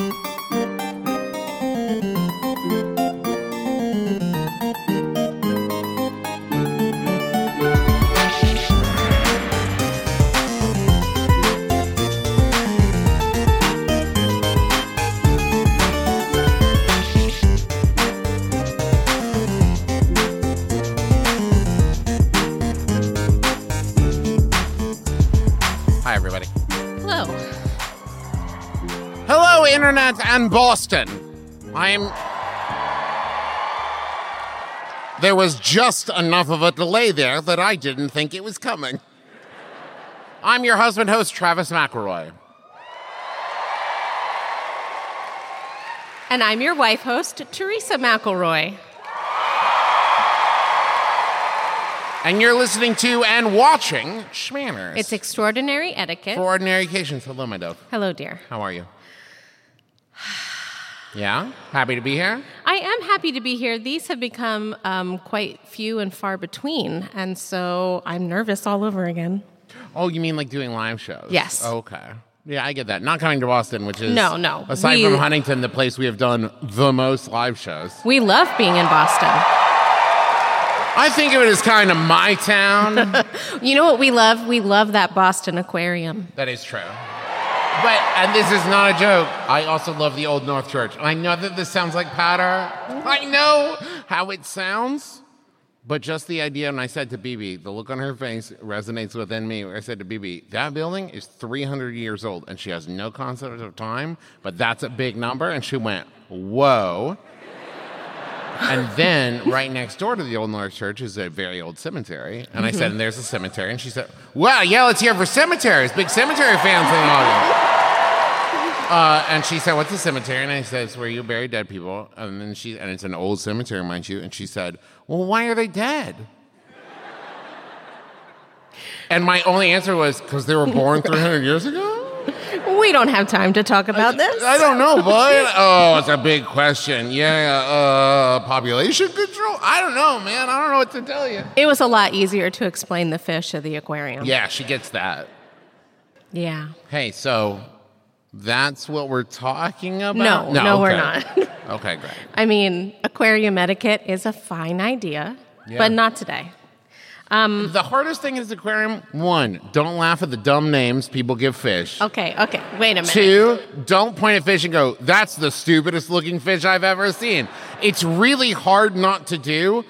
Hi, and Boston. I'm. There was just enough of a delay there that I didn't think it was coming. I'm your husband host, Travis McElroy. And I'm your wife host, Teresa McElroy. And you're listening to and watching Shmanners. It's extraordinary etiquette. for ordinary occasions. Hello, my dove. Hello, dear. How are you? Yeah? Happy to be here? I am happy to be here. These have become um, quite few and far between, and so I'm nervous all over again. Oh, you mean like doing live shows? Yes. Okay. Yeah, I get that. Not coming to Boston, which is No, no. Aside We- from Huntington, the place we have done the most live shows. We love being in Boston. I think of it as kind of my town. You know what we love? We love that Boston Aquarium. that is true. But and this is not a joke. I also love the Old North Church. I know that this sounds like patter. I know how it sounds. But just the idea, and I said to Bibi, the look on her face resonates within me. I said to Bibi, that building is 300 years old, and she has no concept of time, but that's a big number. And she went, whoa. and then right next door to the Old North Church is a very old cemetery. And I said, mm-hmm. and there's a cemetery. And she said, wow, yeah, let's hear for cemeteries. Big cemetery fans in the audience. Uh, and she said, "What's a cemetery?" And I said, "It's where you bury dead people." And then she, and it's an old cemetery, mind you. And she said, "Well, why are they dead?" And my only answer was, "Because they were born 300 years ago." We don't have time to talk about this. I don't know, bud. Oh, it's a big question. Yeah, uh, population control. I don't know, man. I don't know what to tell you. It was a lot easier to explain the fish of the aquarium. Yeah, she gets that. Yeah. Hey, so that's what we're talking about. No, no, we're not. Okay, great. I mean, aquarium etiquette is a fine idea, Yeah. but not today. Um, the hardest thing is aquarium. One, don't laugh at the dumb names people give fish. Okay, okay. Wait a minute. Two, don't point at fish and go, that's the stupidest looking fish I've ever seen. It's really hard not to do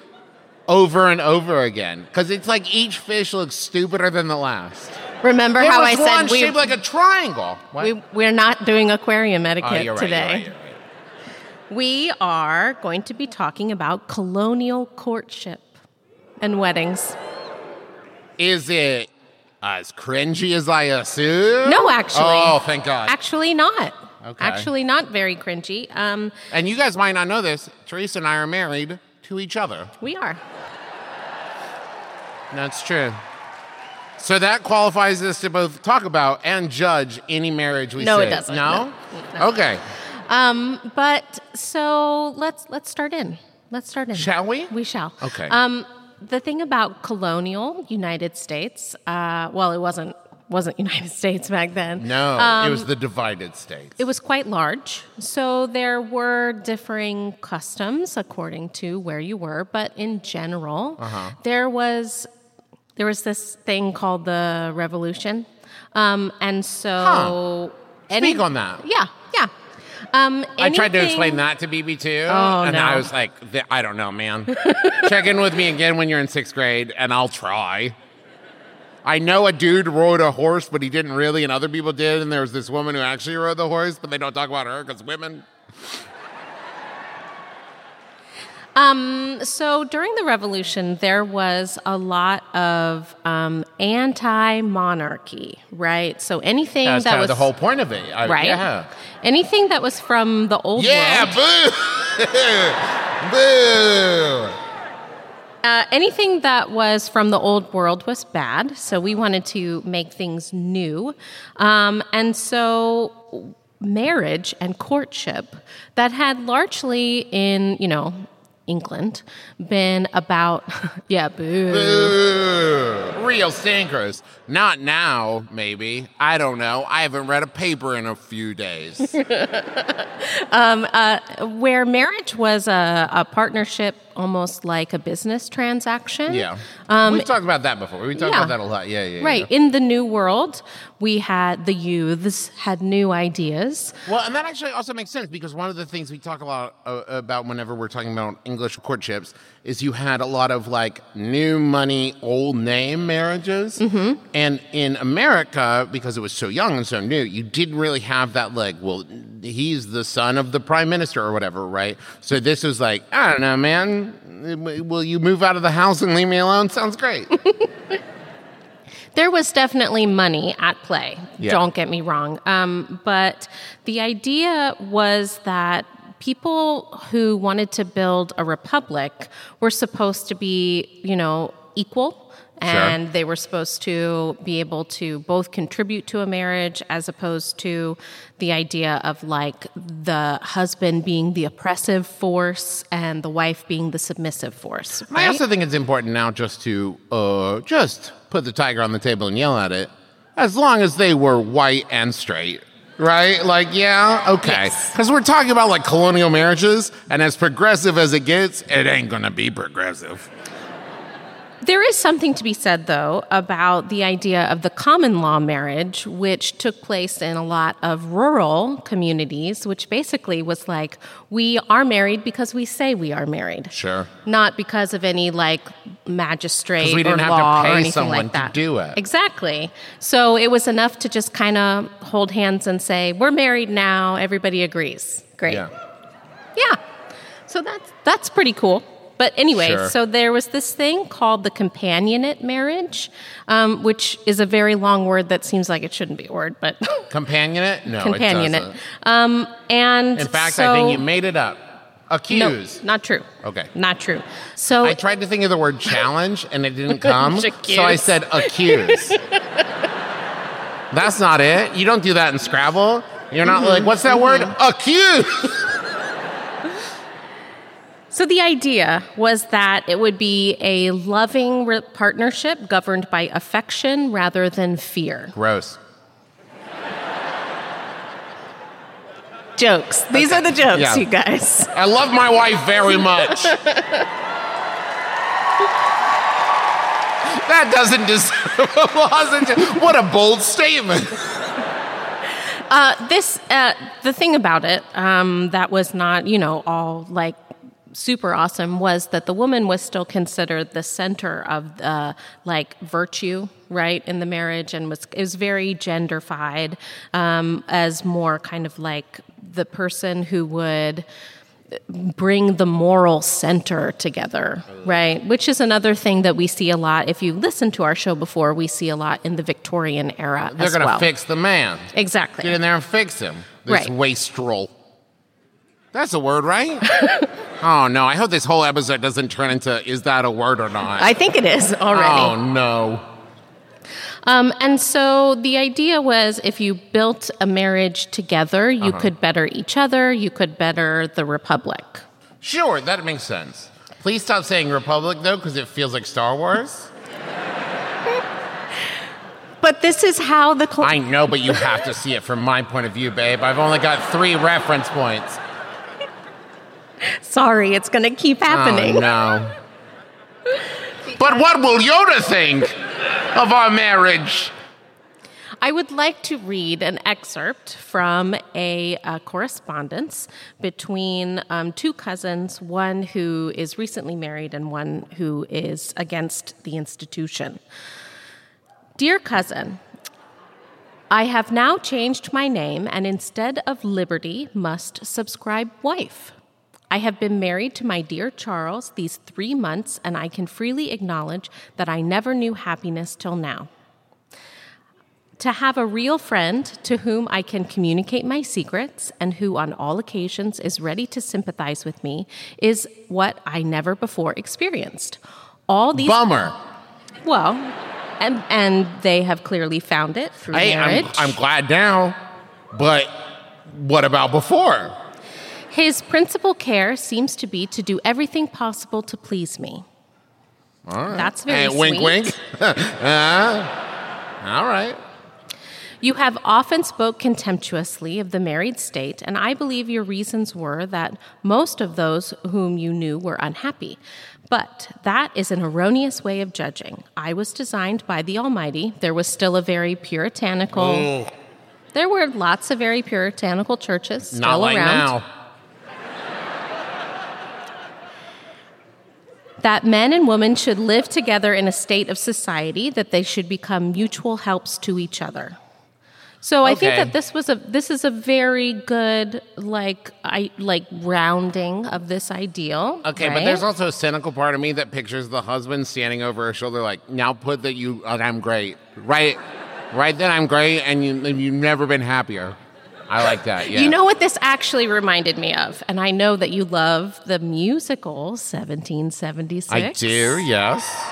over and over again because it's like each fish looks stupider than the last. Remember There how I said we, shaped like a triangle. What? we, we're not doing aquarium Oh, etiquette you're right, today. you're right, you're right. We are going to be talking about colonial courtship and weddings. Is it as cringy as I assume? No, actually. Oh, thank God. Actually, not. Okay. Actually, not very cringy. Um, and you guys might not know this. Teresa and I are married to each other. we are. That's true. So that qualifies us to both talk about and judge any marriage we No, see. it doesn't. No? No. No. Okay. Um, but so let's let's start in. Let's start in. Shall we? We shall. Okay. Um, the thing about colonial United States, uh, well, it wasn't wasn't United States back then. No, it was the divided states. Um, It was quite large, so there were differing customs according to where you were. But in general, Uh-huh. there was there was this thing called the Revolution, um, and so Speak on that. Yeah, yeah. Um, I tried to explain that to BB too, Oh, and no. I was like, I don't know, man. Check in with me again when you're in sixth grade, and I'll try. I know a dude rode a horse, but he didn't really, and other people did, and there was this woman who actually rode the horse, but they don't talk about her because women. Um, so during the revolution, there was a lot of um, anti-monarchy, right? So anything That's that was the whole point of it, I- right, Yeah, anything that was from the old world yeah, world, boo, boo. uh, anything that was from the old world was bad. So we wanted to make things new, um, and so marriage and courtship that had largely in you know England been about yeah boo. Boo. real stinkers. Not now, maybe. I don't know. I haven't read a paper in a few days. Um, uh, where marriage was a, a partnership, almost like a business transaction. yeah. We've talked about that before. We talked Um, yeah. about that a lot. Yeah, yeah. Right. yeah. In the new world, we had the youths had new ideas. Well, and that actually also makes sense because one of the things we talk a lot uh, about whenever we're talking about English courtships is you had a lot of like new money, old name marriages. Mm-hmm. And in America, because it was so young and so new, you didn't really have that like, well, he's the son of the prime minister or whatever, right? So this was like, I don't know, man. Will you move out of the house and leave me alone? Sounds great. There was definitely money at play. Yeah. Don't get me wrong. Um, but the idea was that people who wanted to build a republic were supposed to be, you know, equal. And they were supposed to be able to both contribute to a marriage as opposed to the idea of like the husband being the oppressive force and the wife being the submissive force. I also think it's important now just to uh, just put the tiger on the table and yell at it, as long as they were white and straight. Right? Like, yeah, okay. Yes. Because we're talking about like colonial marriages, and as progressive as it gets, it ain't gonna be progressive. There is something to be said, though, about the idea of the common law marriage, which took place in a lot of rural communities, which basically was like, we are married because we say we are married. Sure. Not because of any like magistrate we didn't or have to law pay or anything someone like to that. do it. Exactly. So it was enough to just kind of hold hands and say, "We're married now." Everybody agrees. Great. Yeah. Yeah. So that's that's pretty cool. But anyway, Sure. so there was this thing called the companionate marriage, um, which is a very long word that seems like it shouldn't be a word, but Companionate? No, companionate. Um, and In fact, so, I think you made it up. no, Accuse. not true. Okay. not true. So I tried to think of the word challenge and it didn't come. so I said accuse. That's not it. You don't do that in Scrabble. You're not like, what's that word? Accuse. So the idea was that it would be a loving re- partnership governed by affection rather than fear. Gross. Jokes. These are the jokes, Yeah. you guys. I love my wife very much. that doesn't deserve a. What a bold statement. Uh, this, uh, the thing about it um, that was not, you know, all like super awesome was that the woman was still considered the center of the like virtue right in the marriage and was it was very genderfied um, as more kind of like the person who would bring the moral center together, right? Which is another thing that we see a lot. If you listen to our show before, we see a lot in the Victorian era They're going to well. fix the man. exactly. Get in there and fix him. This Right. wastrel. That's a word, right? oh, no. I hope this whole episode doesn't turn into is that a word or not? I think it is already. Oh, no. Um, and so the idea was if you built a marriage together, you Uh-huh. could better each other, you could better the republic. Sure, that makes sense. Please stop saying Republic, though, because it feels like Star Wars. But this is how the cl- I know, but you have to see it from my point of view, babe. I've only got three reference points. Sorry, it's going to keep happening. Oh, no. But what will Yoda think of our marriage? I would like to read an excerpt from a, uh correspondence between um, two cousins, one who is recently married and one who is against the institution. Dear cousin, I have now changed my name and instead of Liberty must subscribe wife. I have been married to my dear Charles these three months, and I can freely acknowledge that I never knew happiness till now. To have a real friend to whom I can communicate my secrets and who, on all occasions, is ready to sympathize with me is what I never before experienced. All these, Bummer. well, and, and they have clearly found it through Hey, marriage. I'm, I'm glad now, but what about before? His principal care seems to be to do everything possible to please me. All right. That's very Hey, wink, sweet. wink. Uh, all right. You have often spoke contemptuously of the married state, and I believe your reasons were that most of those whom you knew were unhappy. But that is an erroneous way of judging. I was designed by the Almighty. There was still a very puritanical. There were lots of very puritanical churches still Not like around. now. That men and women should live together in a state of society that they should become mutual helps to each other. So i think that this was a this is a very good like i like rounding of this ideal Okay, but there's also a cynical part of me that pictures the husband standing over her shoulder, like, "Now put that you, I'm great, right, right then I'm great, and you, you've never been happier." I like that. Yeah. You know what this actually reminded me of? And I know that you love the musical 1776. I do. Yes.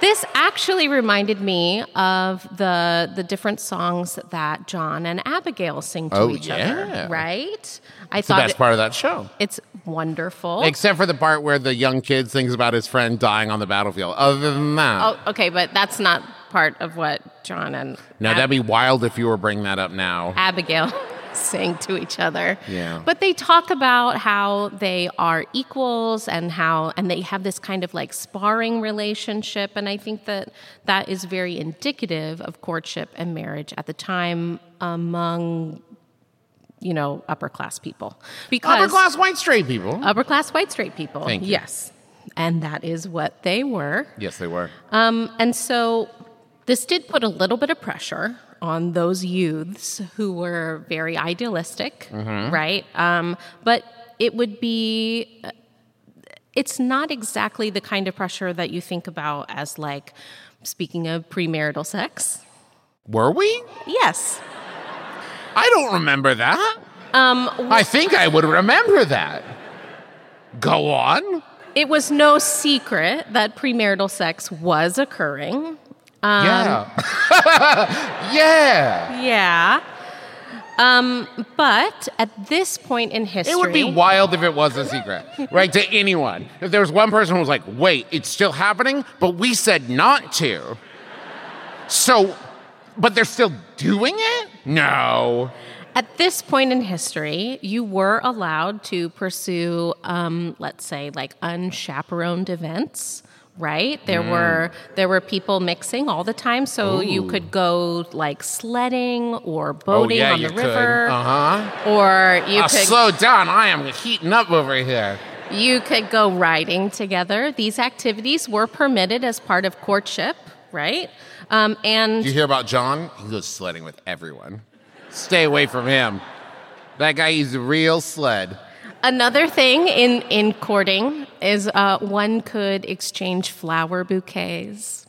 This actually reminded me of the the different songs that John and Abigail sing to Oh, each yeah. other, right? I It's the thought best it- part of that show. it's wonderful. Except for the part where the young kid thinks about his friend dying on the battlefield. Other than that, oh, okay, but that's not part of what John and now Ab- that'd be wild if you were bringing that up now. Abigail saying to each other. Yeah. But they talk about how they are equals and how and they have this kind of like sparring relationship and I think that that is very indicative of courtship and marriage at the time among you know upper class people. Because Upper class white straight people. upper class white straight people. Thank you. Yes. And that is what they were. yes, they were. Um, and so this did put a little bit of pressure on those youths who were very idealistic, Mm-hmm. right? Um, but it would be, it's not exactly the kind of pressure that you think about as like, speaking of premarital sex. Were we? Yes. I don't remember that. Um, I think I would remember that. Go on. It was no secret that premarital sex was occurring. Yeah. yeah. Yeah. Um, but at this point in history, It would be wild if it was a secret, right? To anyone. If there was one person who was like, wait, it's still happening, but we said not to. So, but they're still doing it? No. At this point in history, you were allowed to pursue, um, let's say, like unchaperoned events. Right there Mm. were there were people mixing all the time, so you could go like sledding or boating oh, yeah, on the river, Uh huh. or you Uh, could slow down. I am heating up over here. you could go riding together. These activities were permitted as part of courtship, right? Um, and you hear about John? He goes sledding with everyone. Stay away from him. That guy is a real sled. Another thing in, in courting is uh, one could exchange flower bouquets.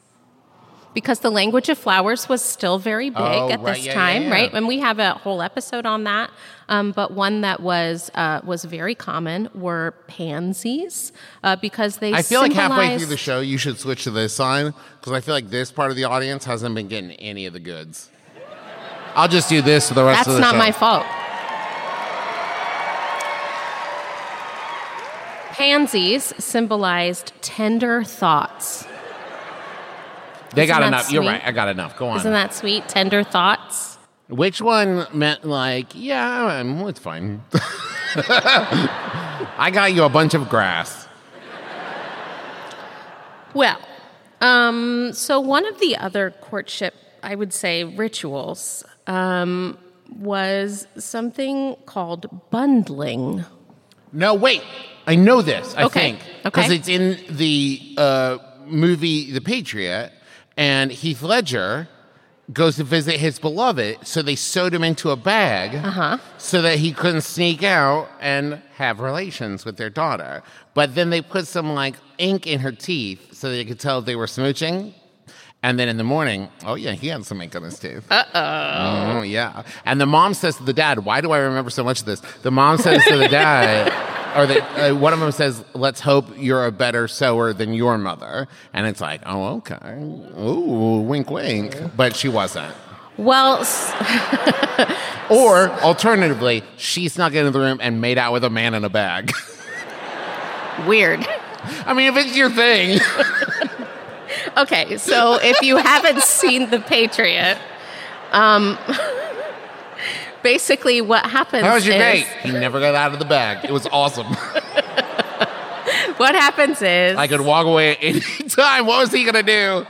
Because the language of flowers was still very big Oh, at right, this yeah, yeah, time, yeah. right? And we have a whole episode on that. Um, but one that was uh, was very common were pansies, uh, because they. I feel like halfway through the show, you should switch to this sign because I feel like this part of the audience hasn't been getting any of the goods. I'll just do this for the rest That's of the show. That's not my fault. Pansies symbolized tender thoughts. They got Isn't that enough. You're right. I got enough. Go on. Isn't that sweet? Tender thoughts. Which one meant like, yeah, um, it's fine. I got you a bunch of grass. Well, um, so one of the other courtship, I would say, rituals um, was something called bundling. No, wait. I know this. I Okay, think because okay. it's in the uh, movie The Patriot, and Heath Ledger goes to visit his beloved, so they sewed him into a bag Uh-huh. so that he couldn't sneak out and have relations with their daughter. But then they put some like ink in her teeth so they could tell they were smooching. And then in the morning, oh yeah, he had some ink on his teeth. Uh oh. Oh yeah. And the mom says to the dad, "Why do I remember so much of this?" The mom says to the dad, or the, uh, one of them says, "Let's hope you're a better sewer than your mother." And it's like, oh okay, ooh, wink, wink. But she wasn't. Well, s- Or alternatively, she snuck into the room and made out with a man in a bag. weird. I mean, if it's your thing. Okay, so if you haven't seen The Patriot, um, basically what happens How was your is, date? He never got out of the bag. It was awesome. what happens is I could walk away at any time. What was he gonna do?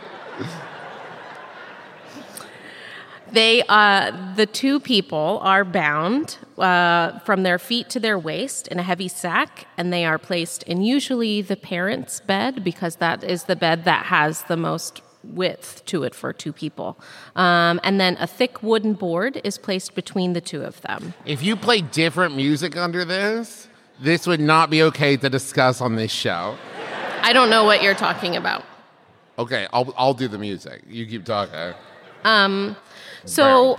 They, uh, the two people are bound uh, from their feet to their waist in a heavy sack, and they are placed in usually the parent's bed because that is the bed that has the most width to it for two people. Um, and then a thick wooden board is placed between the two of them. If you play different music under this, this would not be okay to discuss on this show. I don't know what you're talking about. Okay, I'll I'll do the music. You keep talking. So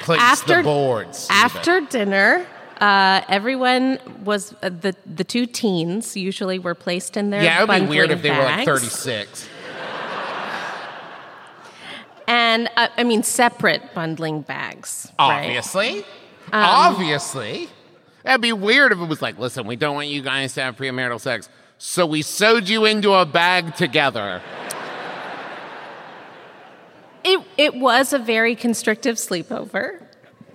Place after the boards. After dinner. Uh, everyone was uh, the the two teens usually were placed in their yeah, it would be weird if they were like 36. and uh, I mean separate bundling bags. right? Obviously. Um, Obviously. That'd be weird if it was like, listen, we don't want you guys to have premarital sex, so we sewed you into a bag together. It it was a very constrictive sleepover,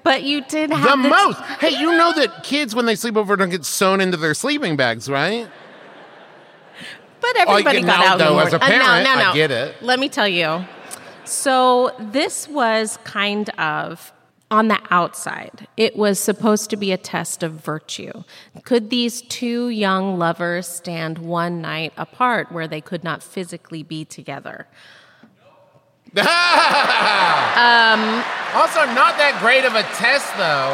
but you did have The the most. Hey, you know that kids, when they sleep over, don't get sewn into their sleeping bags, right? But everybody got now, out. though, as a. Uh, parent, no, no, I get it. Let me tell you. So this was kind of on the outside. It was supposed to be a test of virtue. Could these two young lovers stand one night apart where they could not physically be together? Um, also, not that great of a test, though.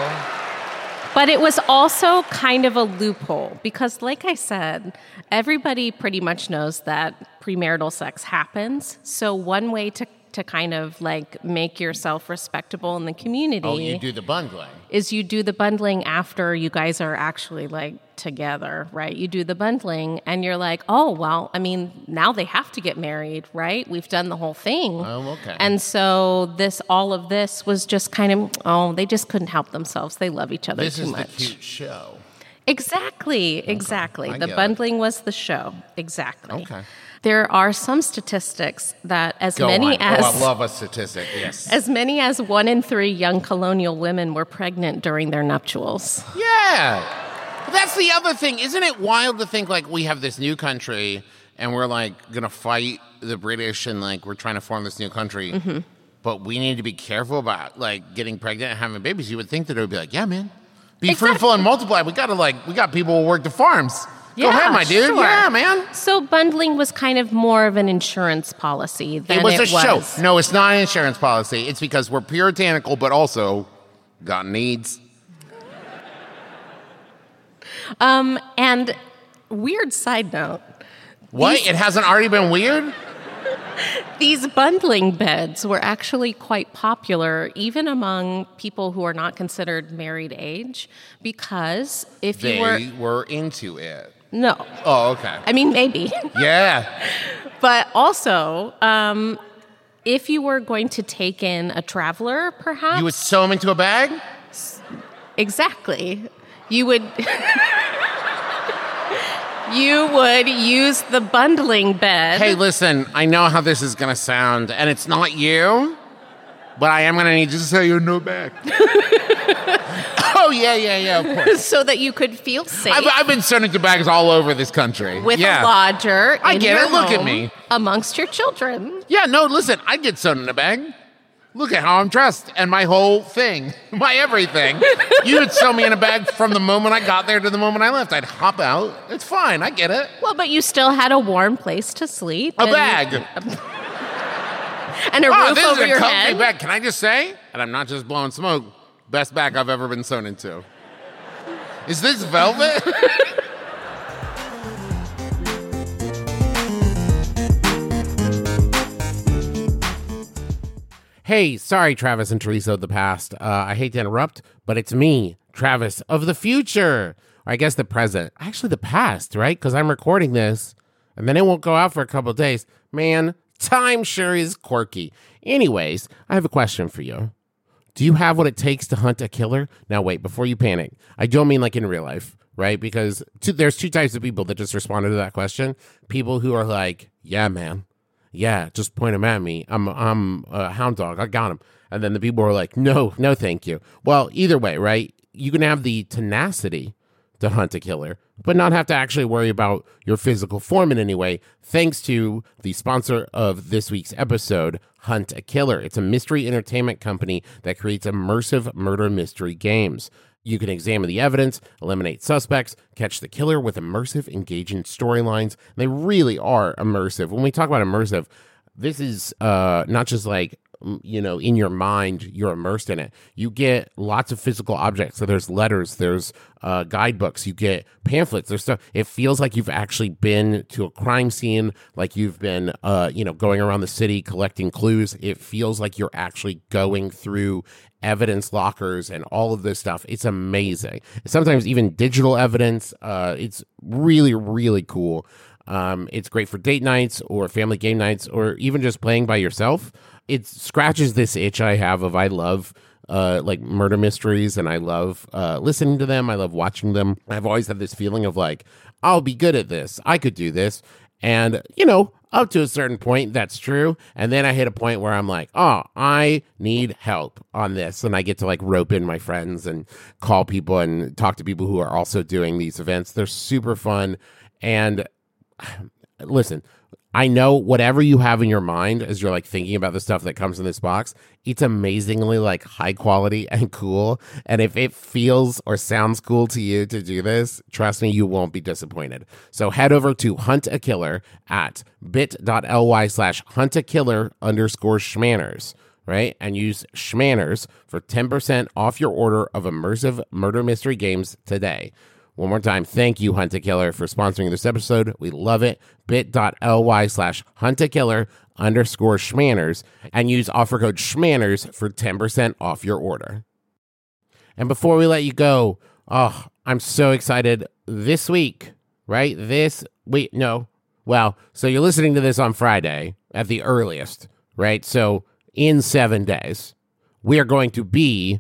But it was also kind of a loophole because, like I said, everybody pretty much knows that premarital sex happens. So, one way to, to kind of like make yourself respectable in the community Oh, you do the bundling. is you do the bundling after you guys are actually like together, right? You do the bundling and you're like, oh, well, I mean, now they have to get married, right? We've done the whole thing. Oh, okay. And so this, all of this was just kind of, oh, they just couldn't help themselves. They love each other This too is the much. cute show. Exactly, exactly. I the get it. bundling was the show. Exactly. Okay. There are some statistics that as Go many on. as oh, I love a statistic. Yes. as many as one in three young colonial women were pregnant during their nuptials. Yeah. That's the other thing. Isn't it wild to think like we have this new country and we're like going to fight the British and like we're trying to form this new country. Mm-hmm. But we need to be careful about like getting pregnant and having babies. You would think that it would be like, yeah, man. Be Exactly. fruitful and multiply. We got to like we got people who work the farms. Go Yeah, ahead, my dude. sure. Yeah, man. So bundling was kind of more of an insurance policy than It was It a show. No, it's not an insurance policy. It's because we're puritanical, but also got needs. Um, and weird side note: What? These- it hasn't already been weird? these bundling beds were actually quite popular, even among people who are not considered married age, because if They you were were into it. No, Oh, okay. I mean maybe, Yeah. but also. Um, if you were going to take in a traveler, perhaps You would sew them into a bag? Exactly. You would You would use the bundling bed. Hey, listen, I know how this is going to sound, and it's not you, but I am going to need you to say you're no bag. oh, yeah, yeah, yeah, of course. so that you could feel safe I've, I've been sewn into bags all over this country. with yeah. a lodger I get it. Look at me. amongst your children. Yeah, no, listen, I get sewn in a bag. Look at how I'm dressed and my whole thing, my everything. you would sew me in a bag from the moment I got there to the moment I left. I'd hop out. It's fine. I get it. Well, but you still had a warm place to sleep. A and- bag. and a Oh, roof this is over a your head. bag. Can I just say, and I'm not just blowing smoke, best back I've ever been sewn into. Is this velvet? Hey, sorry, Travis and Teresa of the past. Uh, I hate to interrupt, but it's me, Travis of the future. Or I guess the present. Actually, the past, right? Because I'm recording this and then it won't go out for a couple days. Man, time sure is quirky. Anyways, I have a question for you. Do you have what it takes to hunt a killer? Now, wait, before you panic, I don't mean like in real life, right? Because two, there's two types of people that just responded to that question. People who are like, yeah, man, yeah, just point them at me. I'm, I'm a hound dog. I got him. And then the people are like, no, no, thank you. Well, either way, right? You can have the tenacity to hunt a killer, but not have to actually worry about your physical form in any way, thanks to the sponsor of this week's episode, Hunt a Killer. It's a mystery entertainment company that creates immersive murder mystery games. You can examine the evidence, eliminate suspects, catch the killer with immersive, engaging storylines. They really are immersive. When we talk about immersive, this is uh, not just like you know in your mind you're immersed in it. You get lots of physical objects. So there's letters there's uh, guidebooks you get pamphlets there's stuff. It feels like you've actually been to a crime scene like you've been uh, you know going around the city collecting clues. It feels like you're actually going through evidence lockers and all of this stuff. It's amazing. Sometimes even digital evidence uh, it's really really cool. Um, it's great for date nights or family game nights or even just playing by yourself it scratches this itch I have of I love uh, like murder mysteries and I love uh, listening to them. I love watching them. I've always had this feeling of like, I'll be good at this. I could do this. And, you know, up to a certain point, that's true. And then I hit a point where I'm like, oh, I need help on this. And I get to like rope in my friends and call people and talk to people who are also doing these events. They're super fun. And listen, I know whatever you have in your mind as you're like thinking about the stuff that comes in this box, it's amazingly like high quality and cool. And if it feels or sounds cool to you to do this, trust me, you won't be disappointed. So head over to Hunt a Killer at bit.ly slash hunt a killer underscore shmanners, right? And use shmanners for 10% off your order of immersive murder mystery games today. One more time, thank you, Hunt a Killer, for sponsoring this episode. We love it. bit.ly slash Hunt a Killer underscore shmanners and use offer code shmanners for 10% off your order. And before we let you go, oh, I'm so excited this week, right? This week, no. Well, so you're listening to this on Friday at the earliest, right? So in seven days, we are going to be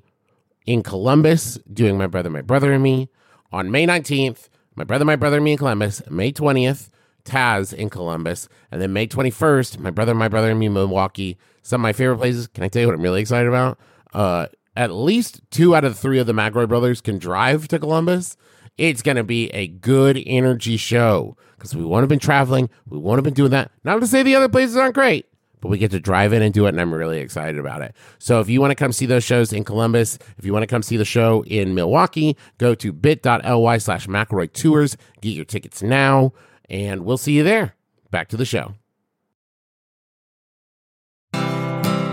in Columbus doing My Brother, My Brother and Me on May 19th, My Brother, My Brother, and Me in Columbus. May 20th, Taz in Columbus. And then May 21st, My Brother, My Brother, and Me in Milwaukee. Some of my favorite places. Can I tell you what I'm really excited about? Uh, at least two out of three of the McElroy brothers can drive to Columbus. It's going to be a good energy show because we won't have been traveling. We won't have been doing that. Not to say the other places aren't great, but we get to drive in and do it, and I'm really excited about it. So if you want to come see those shows in Columbus, if you want to come see the show in Milwaukee, go to bit.ly slash McElroy Tours, get your tickets now, and we'll see you there. Back to the show.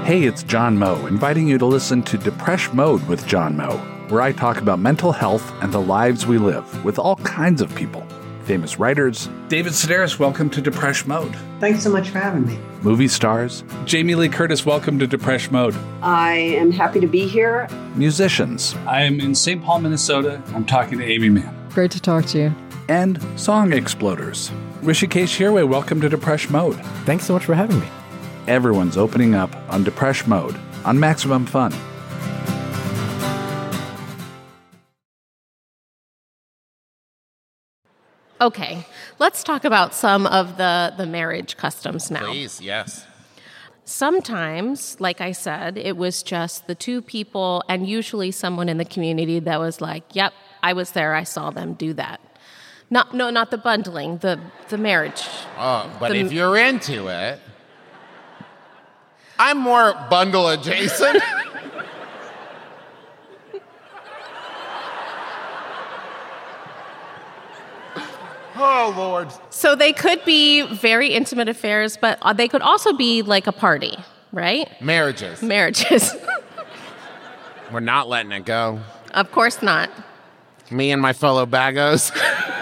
Hey, it's John Moe, inviting you to listen to Depresh Mode with John Moe, where I talk about mental health and the lives we live with all kinds of people famous writers, David Sedaris, welcome to Depresh Mode. Thanks so much for having me. Movie stars, Jamie Lee Curtis, welcome to Depresh Mode. I am happy to be here. musicians, I am in St. Paul, Minnesota. I'm talking to Aimee Mann. Great to talk to you. and song exploders. Hrishikesh Hirway, welcome to Depresh Mode. Thanks so much for having me. Everyone's opening up on Depresh Mode on Maximum Fun. Okay, let's talk about some of the, the marriage customs now. Please, yes. Sometimes, like I said, it was just the two people and usually someone in the community that was like, yep, I was there, I saw them do that. Not, no, not the bundling, the, the marriage. Oh, but The- if you're into it, I'm more bundle adjacent. oh, Lord. So they could be very intimate affairs, but uh, they could also be like a party, right? Marriages. Marriages. We're not letting it go. of course not. Me and my fellow bagos.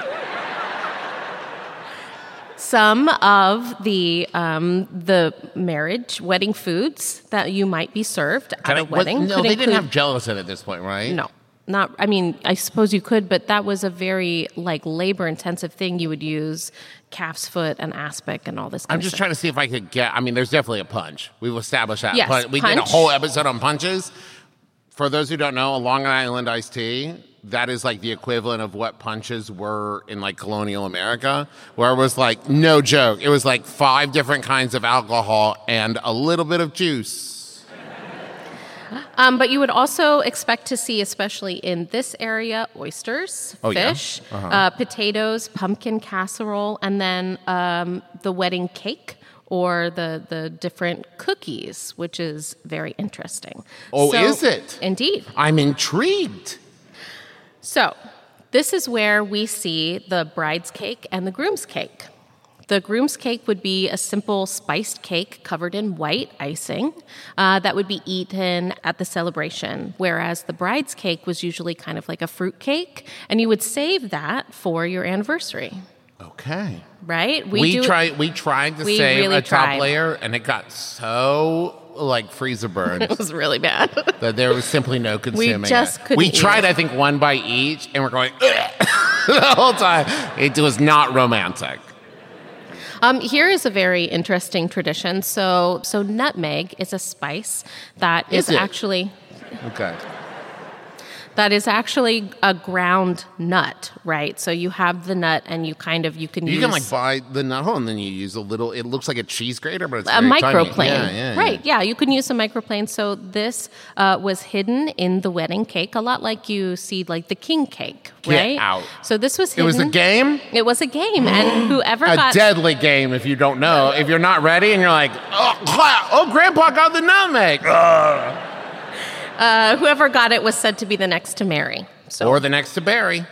Some of the um, the marriage wedding foods that you might be served at Can I- a what- wedding. no, could they didn't include- have gelatin at this point, right? No, not. I mean, I suppose you could, but that was a very like labor intensive thing. You would use calf's foot and aspic and all this. Kind I'm just trying to see if I could get. I mean, there's definitely a punch. We've established that. Yes, Punch- We did a whole episode on punches. For those who don't know, a Long Island iced tea, that is like the equivalent of what punches were in like colonial America, where it was like, no joke, it was like five different kinds of alcohol and a little bit of juice. Um, but you would also expect to see, especially in this area, oysters, Oh, yeah? fish, uh potatoes, pumpkin casserole, and then um, the wedding cake or the, the different cookies, which is very interesting. Oh, is it? Indeed. I'm intrigued. So, this is where we see the bride's cake and the groom's cake. The groom's cake would be a simple spiced cake covered in white icing uh, that would be eaten at the celebration, whereas the bride's cake was usually kind of like a fruit cake, and you would save that for your anniversary, Okay. right? We, do- tried. We tried to we save really a top tried. layer, and it got so like freezer burned It was really bad. that there was simply no consuming We just it. couldn't we tried, it. I think, one by each, and we're going the whole time. It was not romantic. Um, here is a very interesting tradition. So, so nutmeg is a spice that Is is, actually Okay. That is actually a ground nut, right? So you have the nut, and you kind of you can You use can like buy the nut hole, and then you use a little. It looks like a cheese grater, but it's a microplane, Yeah, yeah, right? Yeah. you can use a microplane. So this uh, was hidden in the wedding cake, a lot like you see like the king cake, right? Get out. So this was It was a game, It was a game, and whoever a got deadly game. If you don't know, if you're not ready, and you're like, oh, oh Grandpa got the nutmeg, Ugh. Uh, whoever got it was said to be the next to marry. So or the next to Barry.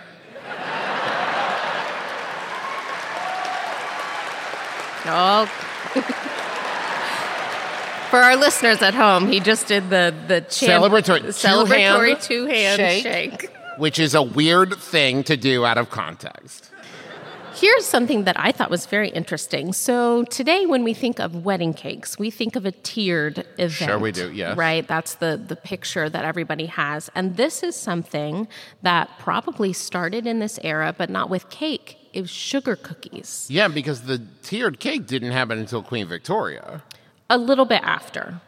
Oh. For our listeners at home, he just did the the champ- Celebratory celebratory two-hand two hand shake. shake. which is a weird thing to do out of context. Here's something that I thought was very interesting. So today, when we think of wedding cakes, we think of a tiered event. Sure we do, yes. Right, that's the the picture that everybody has, and this is something that probably started in this era, but not with cake. It was sugar cookies. Yeah, because the tiered cake didn't happen until Queen Victoria. A little bit after.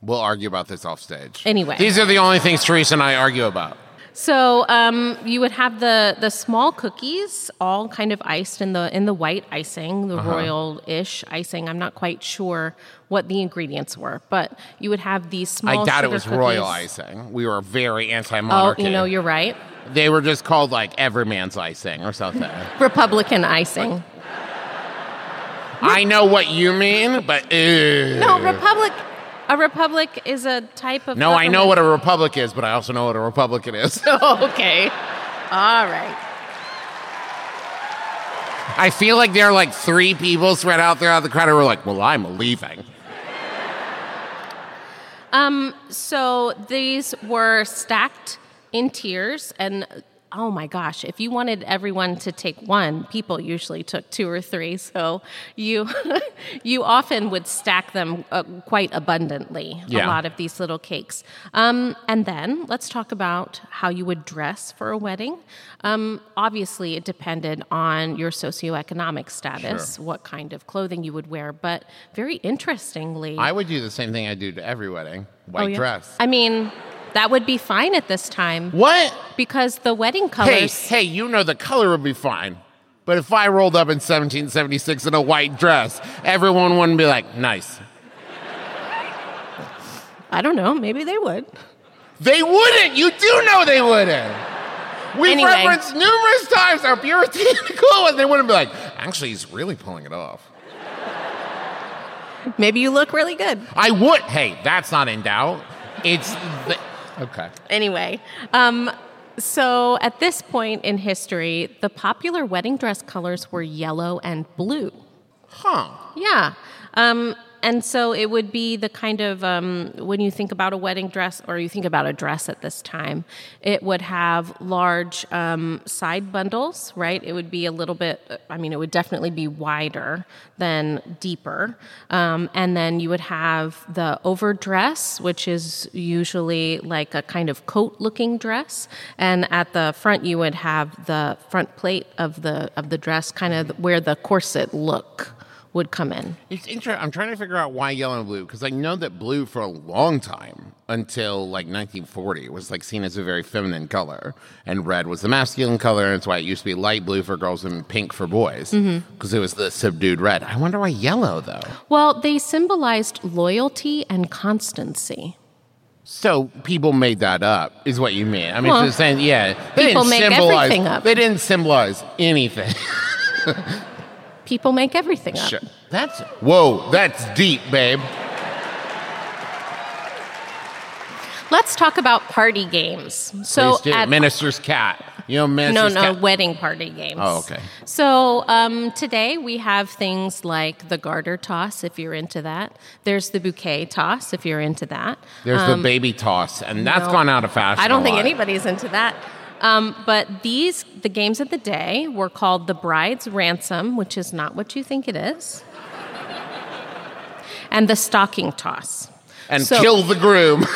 We'll argue about this off stage. Anyway. These are the only things Teresa and I argue about. So um, you would have the the small cookies, all kind of iced in the in the white icing, the Uh-huh. royal-ish icing. I'm not quite sure what the ingredients were, but you would have these small. I doubt it was royal icing. We were very anti-monarchy. Oh, you know, you're right. they were just called like everyman's icing or something. Republican icing. I know what you mean, but ew. No, republic. A republic is a type of. No, I know what a republic is, but I also know what a Republican is. Okay. All right. I feel like there are like three people spread out there out the crowd who are like, well, I'm leaving. Um, so these were stacked in tiers, and oh my gosh, if you wanted everyone to take one, people usually took two or three. So you you often would stack them uh, quite abundantly. Yeah. A lot of these little cakes. Um, and then let's talk about how you would dress for a wedding. Um, obviously, it depended on your socioeconomic status, what kind of clothing you would wear. But very interestingly, I would do the same thing I do to every wedding white Oh, yeah? dress. I mean, that would be fine at this time what? because the wedding Hey, colors. hey, you know the color would be fine. But if I rolled up in 1776 in a white dress, everyone wouldn't be like, nice. I don't know. Maybe they would. They wouldn't. You do know they wouldn't. We've Anyway. referenced numerous times how puritanical, and they wouldn't be like, actually, he's really pulling it off. Maybe you look really good. I would. Hey, that's not in doubt. It's the, okay. Anyway, um, so at this point in history, the popular wedding dress colors were yellow and blue. Huh. Yeah. Um, and so it would be the kind of, um, when you think about a wedding dress or you think about a dress at this time, it would have large um, side bundles, right? It would be a little bit, I mean, it would definitely be wider than deeper. Um, and then you would have the overdress, which is usually like a kind of coat looking dress. And at the front, you would have the front plate of the, of the dress, kind of where the corset look would come in. It's interesting. I'm trying to figure out why yellow and blue because I know that blue for a long time until like 1940 was like seen as a very feminine color, and red was the masculine color. And that's why it used to be light blue for girls and pink for boys mm-hmm. because it was the subdued red. I wonder why yellow though. Well, they symbolized loyalty and constancy. So people made that up, is what you mean? I mean, Well, saying, yeah, they people didn't make symbolize. everything up. They didn't symbolize anything. People make everything up. Sure. That's whoa, that's deep, babe. Let's talk about party games. So at Minister's cat. You know, no, Minister's no, cat. wedding party games. Oh, okay. So um, today we have things like the garter toss, if you're into that. There's the bouquet toss, if you're into that. There's the baby toss, and that's no. gone out of fashion. I don't think anybody's into that. Um, but these, the games of the day, were called the bride's ransom, which is not what you think it is, and the stocking toss. and So- kill the groom.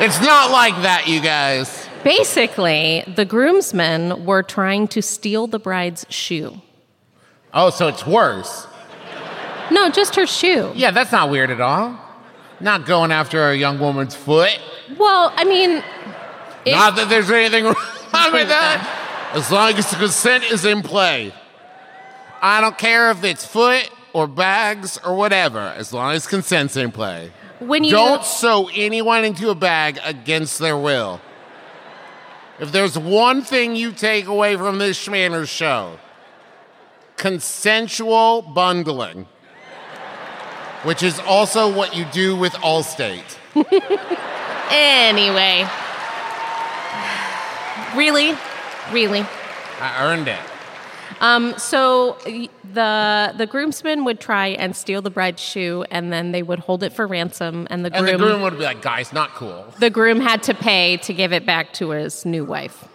it's not like that, you guys. Basically, the groomsmen were trying to steal the bride's shoe. Oh, so it's worse. No, just her shoe. Yeah, that's not weird at all. Not going after a young woman's foot. Well, I mean, if- Not that there's anything wrong with that. As long as the consent is in play. I don't care if it's foot or bags or whatever, as long as consent's in play. when you Don't sew anyone into a bag against their will. If there's one thing you take away from this Shmanners show, consensual bundling, which is also what you do with Allstate. anyway, really, really. I earned it. Um, so the the groomsmen would try and steal the bride's shoe, and then they would hold it for ransom, and the groom, And the groom would be like, guys, not cool. the groom had to pay to give it back to his new wife.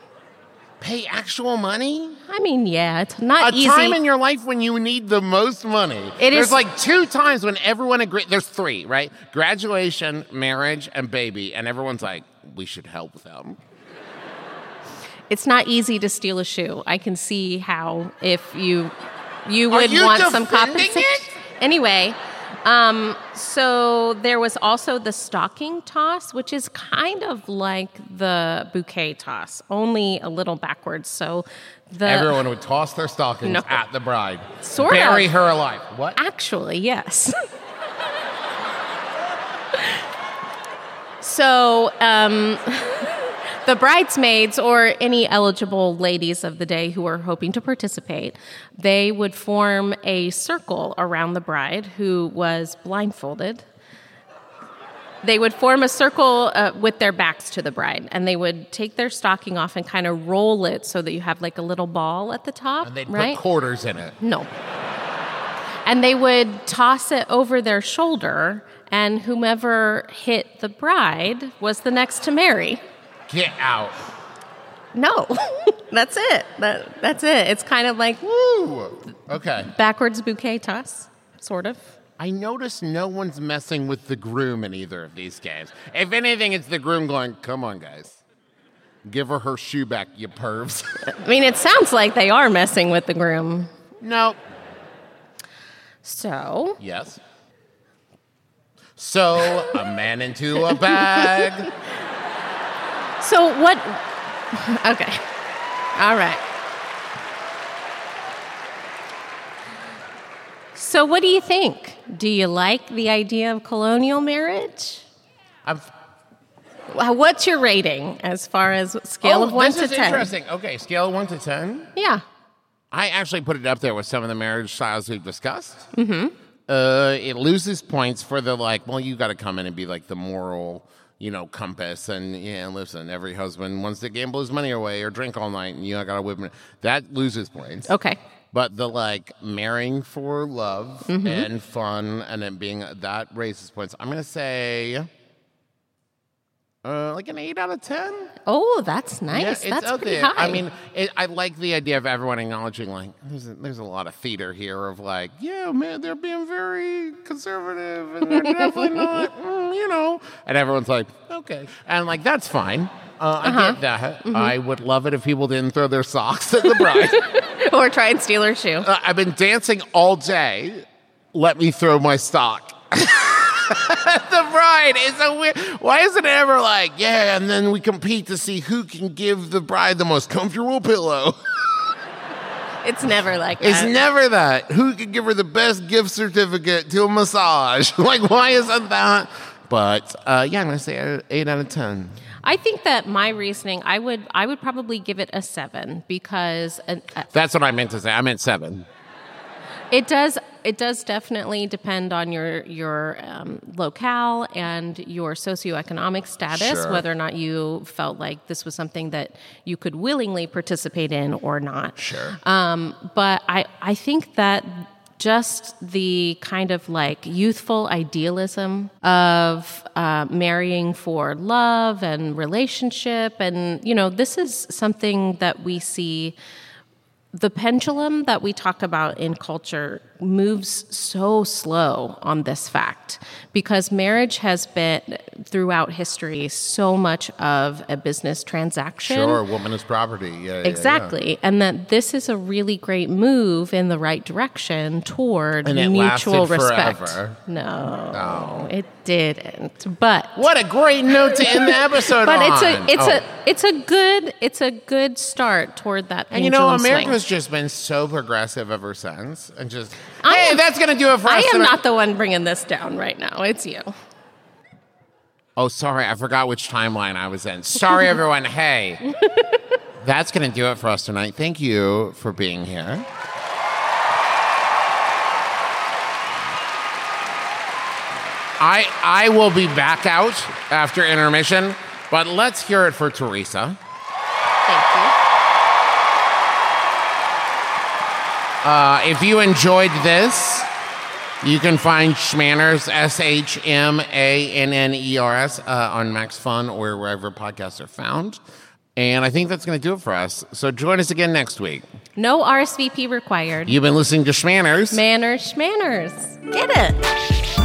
Pay actual money? I mean, yeah, it's not a easy. time in your life when you need the most money. It There's is- like two times when everyone agrees. There's three, right? Graduation, marriage, and baby, and everyone's like, we should help them. It's not easy to steal a shoe. I can see how if you you would you want some compensation. it? Anyway, um, so there was also the stocking toss, which is kind of like the bouquet toss, only a little backwards. So the Everyone would toss their stockings No. at the bride. Sort Bury of. her alive. What? Actually, yes. so, um, the bridesmaids or any eligible ladies of the day who were hoping to participate, they would form a circle around the bride who was blindfolded. They would form a circle uh, with their backs to the bride, and they would take their stocking off and kind of roll it so that you have like a little ball at the top, And they'd right? put quarters in it. No. And they would toss it over their shoulder, and whomever hit the bride was the next to marry. Get out. No, that's it. That, that's it. It's kind of like Woo. Okay. backwards bouquet toss, sort of. I notice no one's messing with the groom in either of these games. If anything, it's the groom going, come on, guys. Give her her shoe back, you pervs. I mean, it sounds like they are messing with the groom. no. So, Yes. So, a man into a bag. so what? Okay. All right. So, what do you think? Do you like the idea of colonial marriage? I'm, What's your rating as far as scale oh, of one this to is ten? interesting. Okay, scale of one to ten. Yeah. I actually put it up there with some of the marriage styles we've discussed. Mm-hmm. Uh, it loses points for the like. Well, you got to come in and be like the moral, you know, compass. And yeah, listen, every husband wants to gamble his money away or drink all night, and you know, I got to whip him. That loses points. Okay. But the like marrying for love Mm-hmm. and fun, and it being that raises points. I'm gonna say. Uh, like an eight out of ten. Oh, that's nice. Yeah, that's pretty there. high. I mean, it, I like the idea of everyone acknowledging like there's a, there's a lot of theater here of like, yeah, man, they're being very conservative and they're definitely not, mm, you know, and everyone's like, okay, and like that's fine. Uh, I Uh-huh. get that. Mm-hmm. I would love it if people didn't throw their socks at the bride. or try and steal her shoe. uh, I've been dancing all day let me throw my stock. the bride is a weird. Why isn't it ever like, yeah, and then we compete to see who can give the bride the most comfortable pillow? It's never like It's never that. Who can give her the best gift certificate to a massage? like, why isn't that? But uh, yeah, I'm gonna say eight out of ten. I think that my reasoning, I would, I would probably give it a seven because an, uh, That's what I meant to say. I meant seven. It does, it does definitely depend on your your um, locale and your socioeconomic status, Sure. whether or not you felt like this was something that you could willingly participate in or not. Sure. Um, but I, I think that just the kind of like youthful idealism of uh, marrying for love and relationship, and you know, this is something that we see. The pendulum that we talk about in culture moves so slow on this fact because marriage has been throughout history so much of a business transaction. Sure, woman is property. Yeah, yeah, yeah. Exactly. And that this is a really great move in the right direction toward mutual respect. forever. No, it didn't. But What a great note to end the episode but on. it's a it's Oh. a it's a good it's a good start toward that And you know, pendulum swing. America's just been so progressive ever since, and just I hey, am- that's gonna do it for I us. am tonight. not the one bringing this down right now. It's you. Oh, sorry, I forgot which timeline I was in. Sorry, everyone. Hey, that's gonna do it for us tonight. Thank you for being here. I I will be back out after intermission, but let's hear it for Teresa. Thank you. Uh, if you enjoyed this, you can find Shmanners, S H M A N N E R S, uh, on Max Fun or wherever podcasts are found. And I think that's going to do it for us. So join us again next week. No RSVP required. You've been listening to Shmanners. Manners, schmanners. Get it.